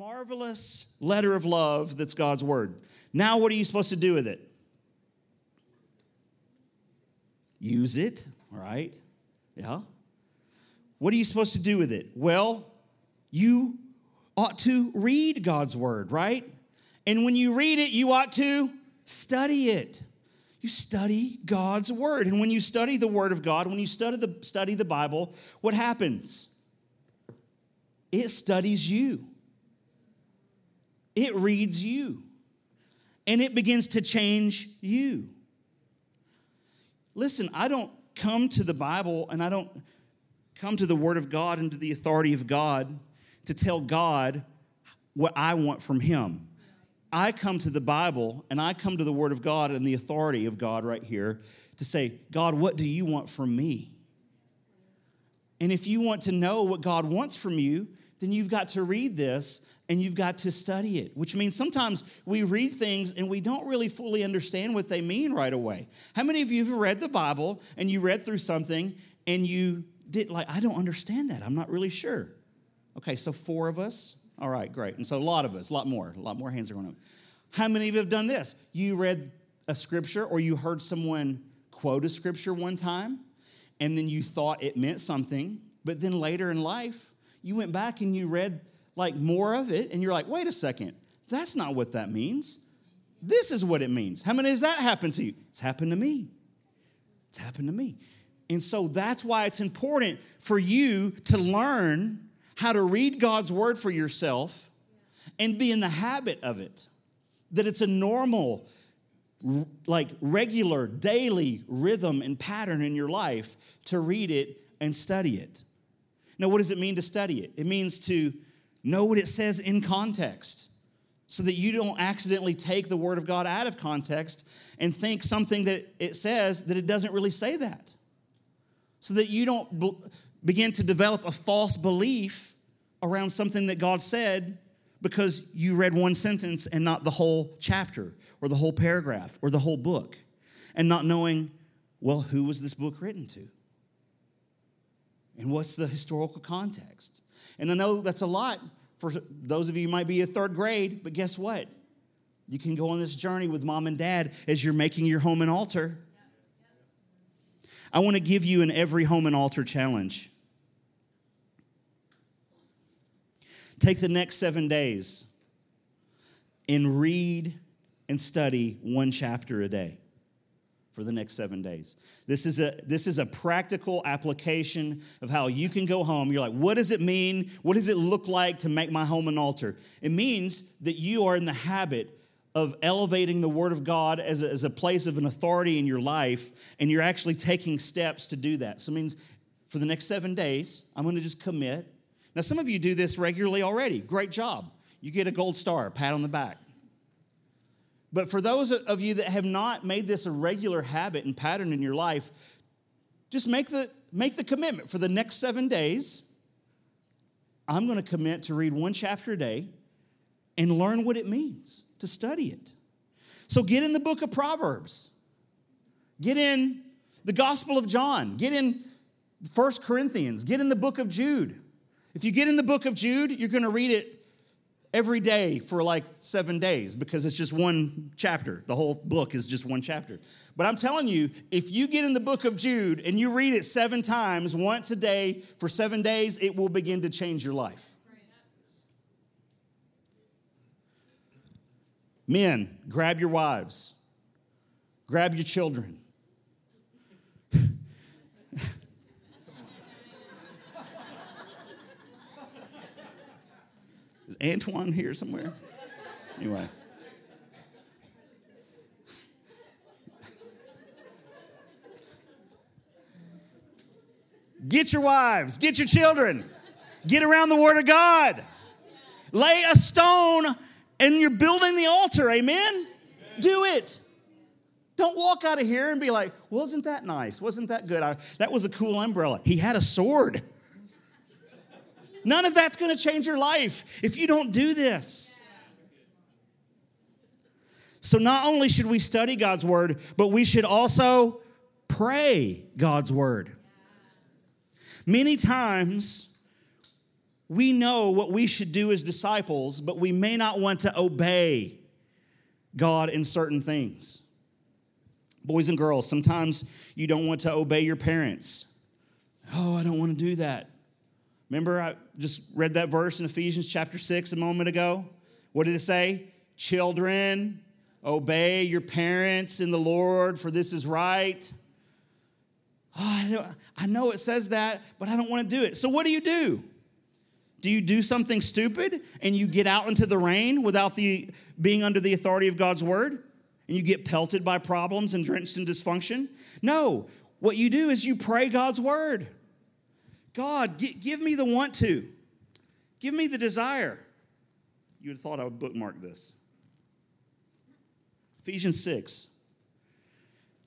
marvelous letter of love that's God's word. Now, what are you supposed to do with it? Use it, right? Yeah. What are you supposed to do with it? Well, you ought to read God's word, right? And when you read it, you ought to study it. You study God's word. And when you study the word of God, when you study the, study the Bible, what happens? It studies you, it reads you, and it begins to change you. Listen, I don't come to the Bible and I don't come to the Word of God and to the authority of God to tell God what I want from Him. I come to the Bible and I come to the Word of God and the authority of God right here to say, God, what do you want from me? And if you want to know what God wants from you, then you've got to read this and you've got to study it, which means sometimes we read things and we don't really fully understand what they mean right away. How many of you have read the Bible and you read through something and you did like, I don't understand that. I'm not really sure. Okay, so four of us. All right, great. And so a lot of us, a lot more, a lot more hands are going up. How many of you have done this? You read a scripture or you heard someone quote a scripture one time and then you thought it meant something, but then later in life, you went back and you read like more of it and you're like, wait a second, that's not what that means. This is what it means. How many has that happened to you? It's happened to me. It's happened to me. And so that's why it's important for you to learn how to read God's word for yourself and be in the habit of it. That it's a normal, like regular, daily rhythm and pattern in your life to read it and study it. Now, what does it mean to study it? It means to know what it says in context so that you don't accidentally take the word of God out of context and think something that it says that it doesn't really say that so that you don't begin to develop a false belief around something that God said because you read one sentence and not the whole chapter or the whole paragraph or the whole book and not knowing, well, who was this book written to? And what's the historical context? And I know that's a lot for those of you might be a third grade, but guess what? You can go on this journey with mom and dad as you're making your home an altar I want to give you an every home and altar challenge. Take the next seven days and read and study one chapter a day for the next seven days. This is a this is a practical application of how you can go home. You're like, what does it mean? What does it look like to make my home an altar? It means that you are in the habit of elevating the Word of God as a, as a place of an authority in your life, and you're actually taking steps to do that. So it means for the next seven days, I'm going to just commit. Now, some of you do this regularly already. Great job. You get a gold star, pat on the back. But for those of you that have not made this a regular habit and pattern in your life, just make the, make the commitment for the next seven days. I'm going to commit to read one chapter a day and learn what it means to study it. So get in the book of Proverbs. Get in the Gospel of John. Get in First Corinthians. Get in the book of Jude. If you get in the book of Jude, you're going to read it every day for like seven days because it's just one chapter. The whole book is just one chapter. But I'm telling you, if you get in the book of Jude and you read it seven times, once a day for seven days, it will begin to change your life. Men, grab your wives, grab your children. Is Antoine here somewhere? Anyway. Get your wives, get your children, get around the Word of God. Lay a stone and you're building the altar, amen? amen? Do it. Don't walk out of here and be like, wasn't that nice? Wasn't that good? I, that was a cool umbrella. He had a sword. None of that's going to change your life if you don't do this. So, not only should we study God's word, but we should also pray God's word. Many times, we know what we should do as disciples, but we may not want to obey God in certain things. Boys and girls, sometimes you don't want to obey your parents. Oh, I don't want to do that. Remember, I just read that verse in Ephesians chapter 6 a moment ago? What did it say? Children, obey your parents in the Lord, for this is right. Oh, I, know, I know it says that, but I don't want to do it. So, what do you do? Do you do something stupid and you get out into the rain without the being under the authority of God's word and you get pelted by problems and drenched in dysfunction? No. What you do is you pray God's word. God, give me the want to. Give me the desire. You would have thought I would bookmark this. Ephesians 6.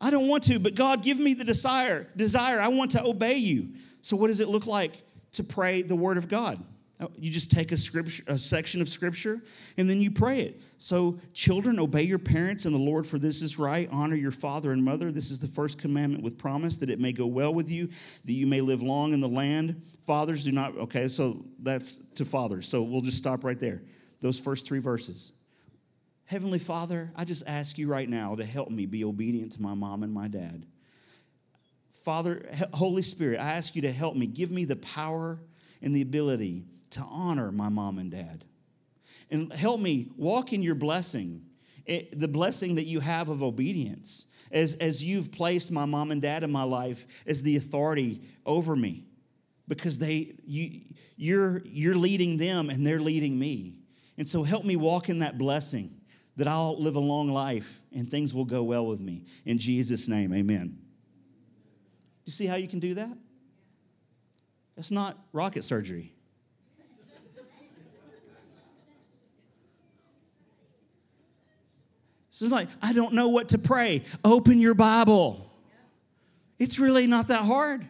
I don't want to, but God, give me the desire. Desire. I want to obey you. So, what does it look like to pray the word of God? Uh, you just take a scripture, a section of scripture, and then you pray it. So, children, obey your parents and the Lord, for this is right. Honor your father and mother. This is the first commandment with promise that it may go well with you, that you may live long in the land. Fathers, do not. Okay, so that's to fathers. So we'll just stop right there. Those first three verses. Heavenly Father, I just ask you right now to help me be obedient to my mom and my dad. Father, Holy Spirit, I ask you to help me. Give me the power and the ability to honor my mom and dad. And help me walk in your blessing, eh, the blessing that you have of obedience, as, as you've placed my mom and dad in my life as the authority over me. Because they you you're you're leading them and they're leading me. And so help me walk in that blessing that I'll live a long life and things will go well with me. In Jesus' name, amen. You see how you can do that? It's not rocket surgery. So it's like, I don't know what to pray. Open your Bible. It's really not that hard.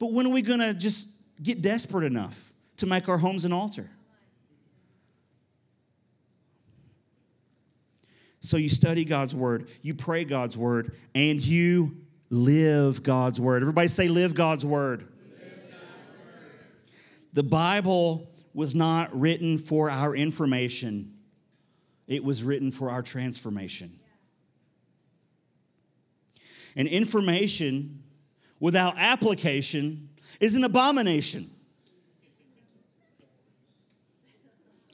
But when are we going to just get desperate enough to make our homes an altar? So you study God's word, you pray God's word, and you live God's word. Everybody say, live God's word. Live God's word. The Bible was not written for our information it was written for our transformation. And information without application is an abomination.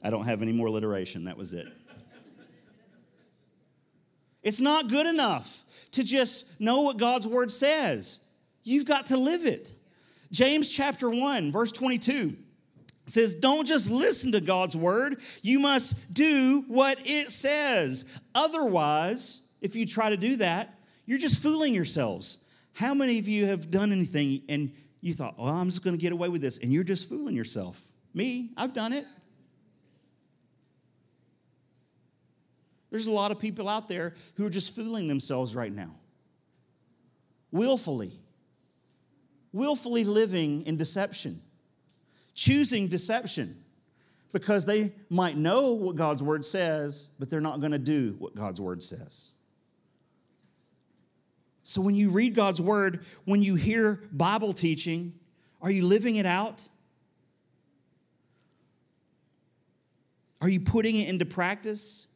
I don't have any more alliteration. That was it. It's not good enough to just know what God's word says. You've got to live it. James chapter 1, verse 22 says, Don't just listen to God's word, you must do what it says. Otherwise, if you try to do that, you're just fooling yourselves. How many of you have done anything and you thought, Oh, I'm just going to get away with this, and you're just fooling yourself? Me, I've done it. There's a lot of people out there who are just fooling themselves right now, willfully, willfully living in deception choosing deception because they might know what God's word says, but they're not going to do what God's word says. So when you read God's word, when you hear Bible teaching, are you living it out? Are you putting it into practice?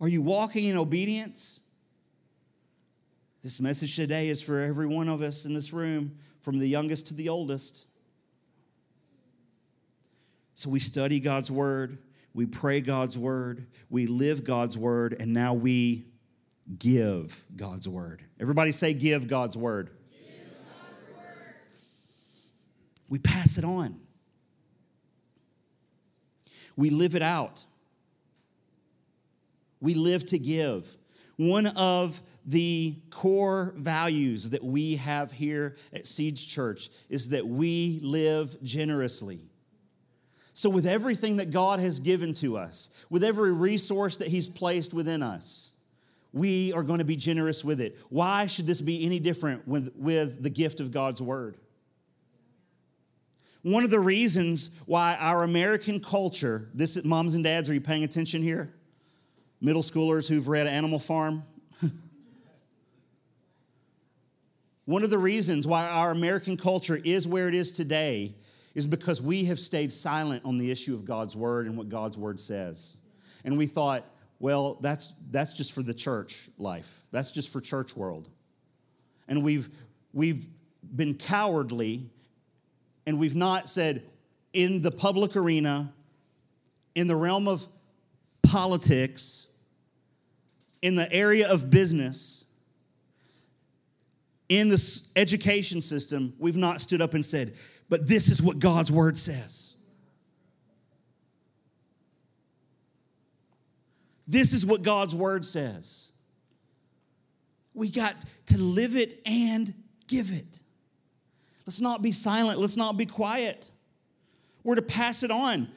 Are you walking in obedience? This message today is for every one of us in this room, from the youngest to the oldest. So we study God's word, we pray God's word, we live God's word, and now we give God's word. Everybody say, Give God's word. We pass it on, we live it out. We live to give. One of the core values that we have here at Seeds Church is that we live generously. So, with everything that God has given to us, with every resource that He's placed within us, we are going to be generous with it. Why should this be any different with, with the gift of God's Word? One of the reasons why our American culture, this is moms and dads, are you paying attention here? Middle schoolers who've read Animal Farm. One of the reasons why our American culture is where it is today is because we have stayed silent on the issue of God's word and what God's word says. And we thought, well, that's, that's just for the church life, that's just for church world. And we've, we've been cowardly and we've not said, in the public arena, in the realm of politics, in the area of business, in the education system, we've not stood up and said, but this is what God's word says. This is what God's word says. We got to live it and give it. Let's not be silent. Let's not be quiet. We're to pass it on.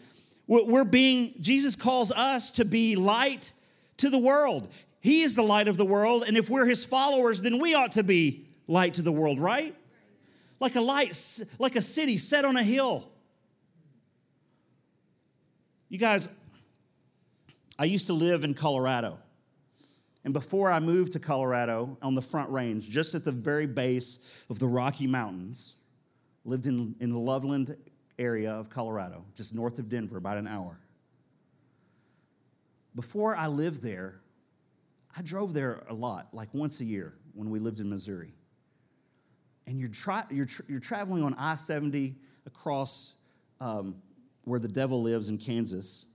We're being, Jesus calls us to be light to the world. He is the light of the world, and if we're his followers, then we ought to be light to the world, right? Like a light, like a city set on a hill. You guys, I used to live in Colorado. And before I moved to Colorado on the Front Range, just at the very base of the Rocky Mountains, lived in, in the Loveland area of Colorado, just north of Denver, about an hour. Before I lived there, I drove there a lot, like once a year when we lived in Missouri. And you're, you're, you're traveling on I 70 across um, where the devil lives in Kansas.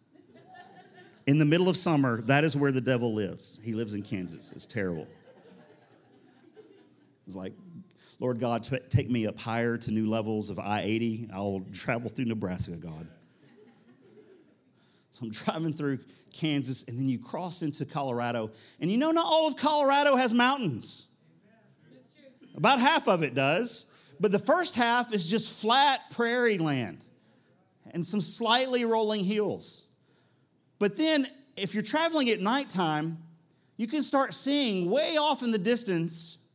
In the middle of summer, that is where the devil lives. He lives in Kansas. It's terrible. It's like Lord God, t- take me up higher to new levels of I 80. I'll travel through Nebraska, God. So I'm driving through Kansas, and then you cross into Colorado. And you know, not all of Colorado has mountains. About half of it does. But the first half is just flat prairie land and some slightly rolling hills. But then, if you're traveling at nighttime, you can start seeing way off in the distance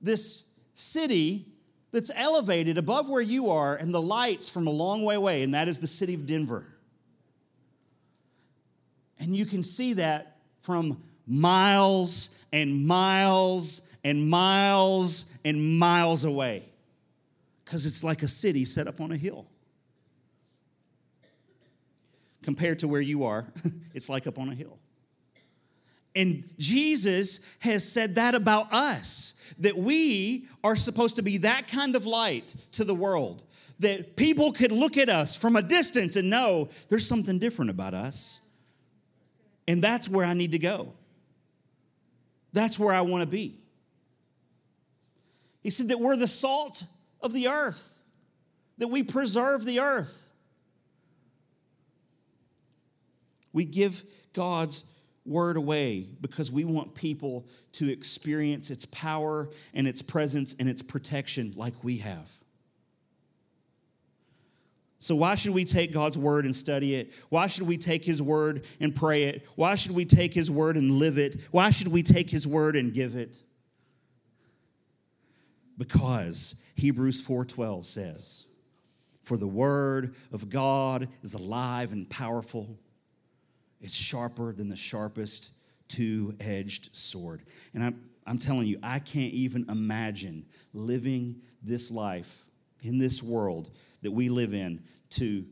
this city that's elevated above where you are and the lights from a long way away, and that is the city of Denver. And you can see that from miles and miles and miles and miles away because it's like a city set up on a hill. Compared to where you are, it's like up on a hill. And Jesus has said that about us that we are supposed to be that kind of light to the world, that people could look at us from a distance and know there's something different about us. And that's where I need to go. That's where I want to be. He said that we're the salt of the earth, that we preserve the earth. We give God's word away because we want people to experience its power and its presence and its protection like we have. So, why should we take God's word and study it? Why should we take his word and pray it? Why should we take his word and live it? Why should we take his word and give it? Because Hebrews 4:12 says, "For the word of God is alive and powerful." It's sharper than the sharpest two edged sword. And I'm, I'm telling you, I can't even imagine living this life in this world that we live in to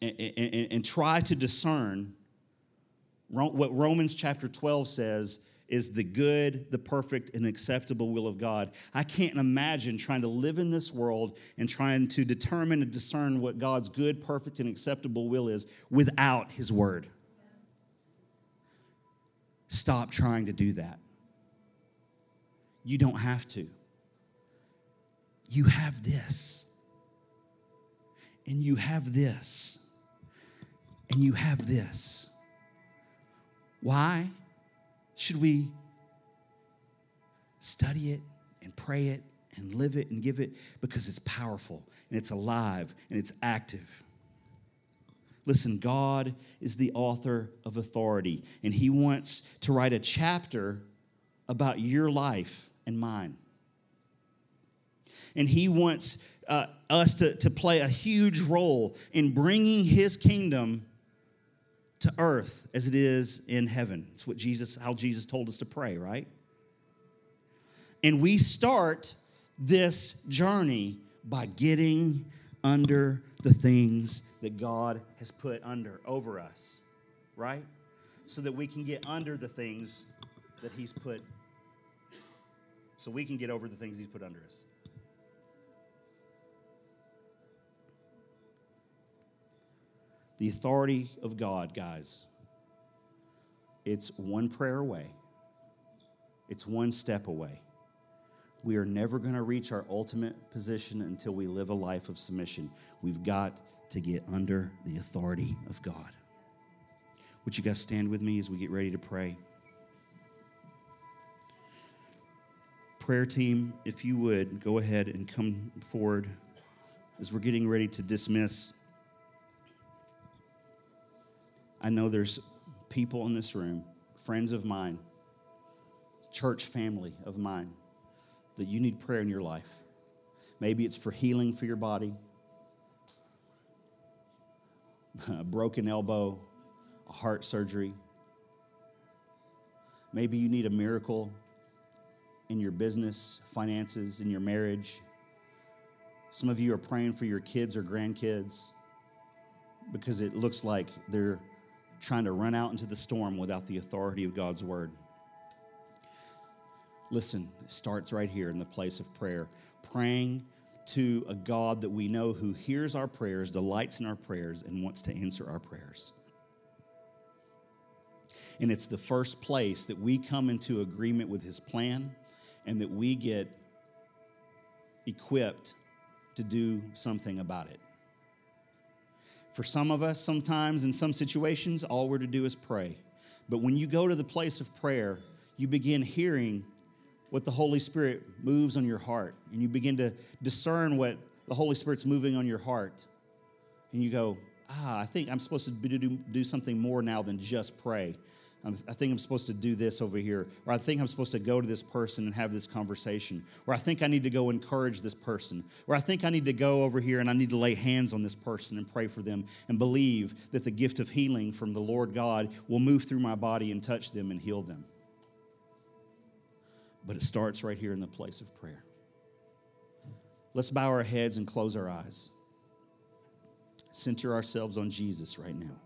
and, and, and try to discern what Romans chapter 12 says is the good, the perfect, and acceptable will of God. I can't imagine trying to live in this world and trying to determine and discern what God's good, perfect, and acceptable will is without His Word. Stop trying to do that. You don't have to. You have this. And you have this. And you have this. Why? Should we study it and pray it and live it and give it? Because it's powerful and it's alive and it's active. Listen, God is the author of authority, and He wants to write a chapter about your life and mine. And He wants uh, us to, to play a huge role in bringing His kingdom to earth as it is in heaven. It's what Jesus, how Jesus told us to pray, right? And we start this journey by getting under the things that God has put under over us, right? So that we can get under the things that He's put, so we can get over the things He's put under us. The authority of God, guys, it's one prayer away, it's one step away. We are never going to reach our ultimate position until we live a life of submission. We've got to get under the authority of God. Would you guys stand with me as we get ready to pray? Prayer team, if you would go ahead and come forward as we're getting ready to dismiss. I know there's people in this room, friends of mine, church family of mine, that you need prayer in your life. Maybe it's for healing for your body, a broken elbow, a heart surgery. Maybe you need a miracle in your business, finances, in your marriage. Some of you are praying for your kids or grandkids because it looks like they're trying to run out into the storm without the authority of God's word. Listen, it starts right here in the place of prayer, praying to a God that we know who hears our prayers, delights in our prayers, and wants to answer our prayers. And it's the first place that we come into agreement with his plan and that we get equipped to do something about it. For some of us, sometimes in some situations, all we're to do is pray. But when you go to the place of prayer, you begin hearing what the Holy Spirit moves on your heart, and you begin to discern what the Holy Spirit's moving on your heart. And you go, ah, I think I'm supposed to do, do something more now than just pray. I think I'm supposed to do this over here, or I think I'm supposed to go to this person and have this conversation, or I think I need to go encourage this person, or I think I need to go over here and I need to lay hands on this person and pray for them and believe that the gift of healing from the Lord God will move through my body and touch them and heal them. But it starts right here in the place of prayer. Let's bow our heads and close our eyes. Center ourselves on Jesus right now.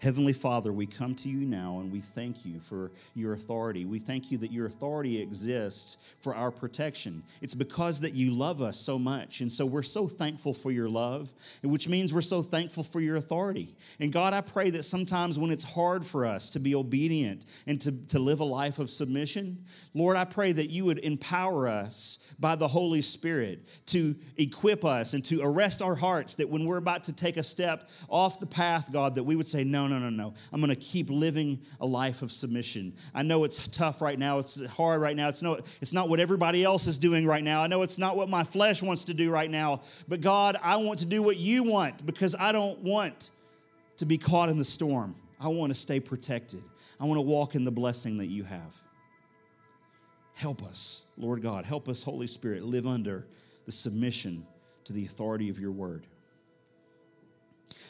Heavenly Father, we come to you now and we thank you for your authority. We thank you that your authority exists for our protection. It's because that you love us so much. And so we're so thankful for your love, which means we're so thankful for your authority. And God, I pray that sometimes when it's hard for us to be obedient and to, to live a life of submission, Lord, I pray that you would empower us by the Holy Spirit to equip us and to arrest our hearts that when we're about to take a step off the path, God, that we would say, No, no, no, no. I'm going to keep living a life of submission. I know it's tough right now. It's hard right now. It's, no, it's not what everybody else is doing right now. I know it's not what my flesh wants to do right now. But God, I want to do what you want because I don't want to be caught in the storm. I want to stay protected. I want to walk in the blessing that you have. Help us, Lord God. Help us, Holy Spirit, live under the submission to the authority of your word.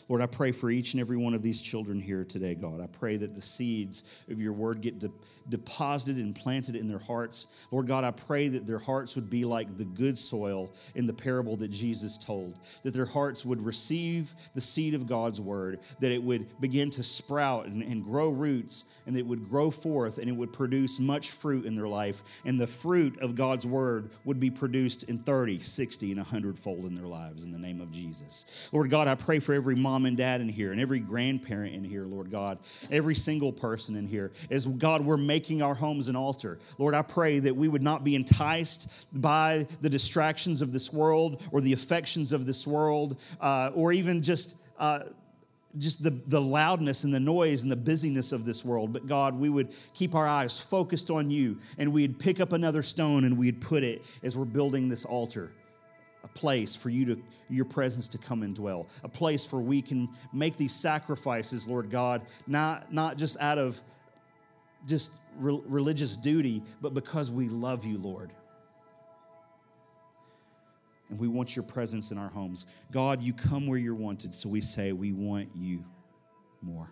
Lord, I pray for each and every one of these children here today, God. I pray that the seeds of your word get de- deposited and planted in their hearts. Lord God, I pray that their hearts would be like the good soil in the parable that Jesus told, that their hearts would receive the seed of God's word, that it would begin to sprout and, and grow roots, and it would grow forth and it would produce much fruit in their life. And the fruit of God's word would be produced in 30, 60, and 100 fold in their lives in the name of Jesus. Lord God, I pray for every mom and dad in here and every grandparent in here, Lord God, every single person in here. As God, we're making our homes an altar. Lord, I pray that we would not be enticed by the distractions of this world or the affections of this world uh, or even just. Uh, just the, the loudness and the noise and the busyness of this world. But God, we would keep our eyes focused on you and we'd pick up another stone and we'd put it as we're building this altar a place for you to your presence to come and dwell a place where we can make these sacrifices lord god not not just out of just re- religious duty but because we love you lord. And we want your presence in our homes. God you come where you're wanted so we say we want you more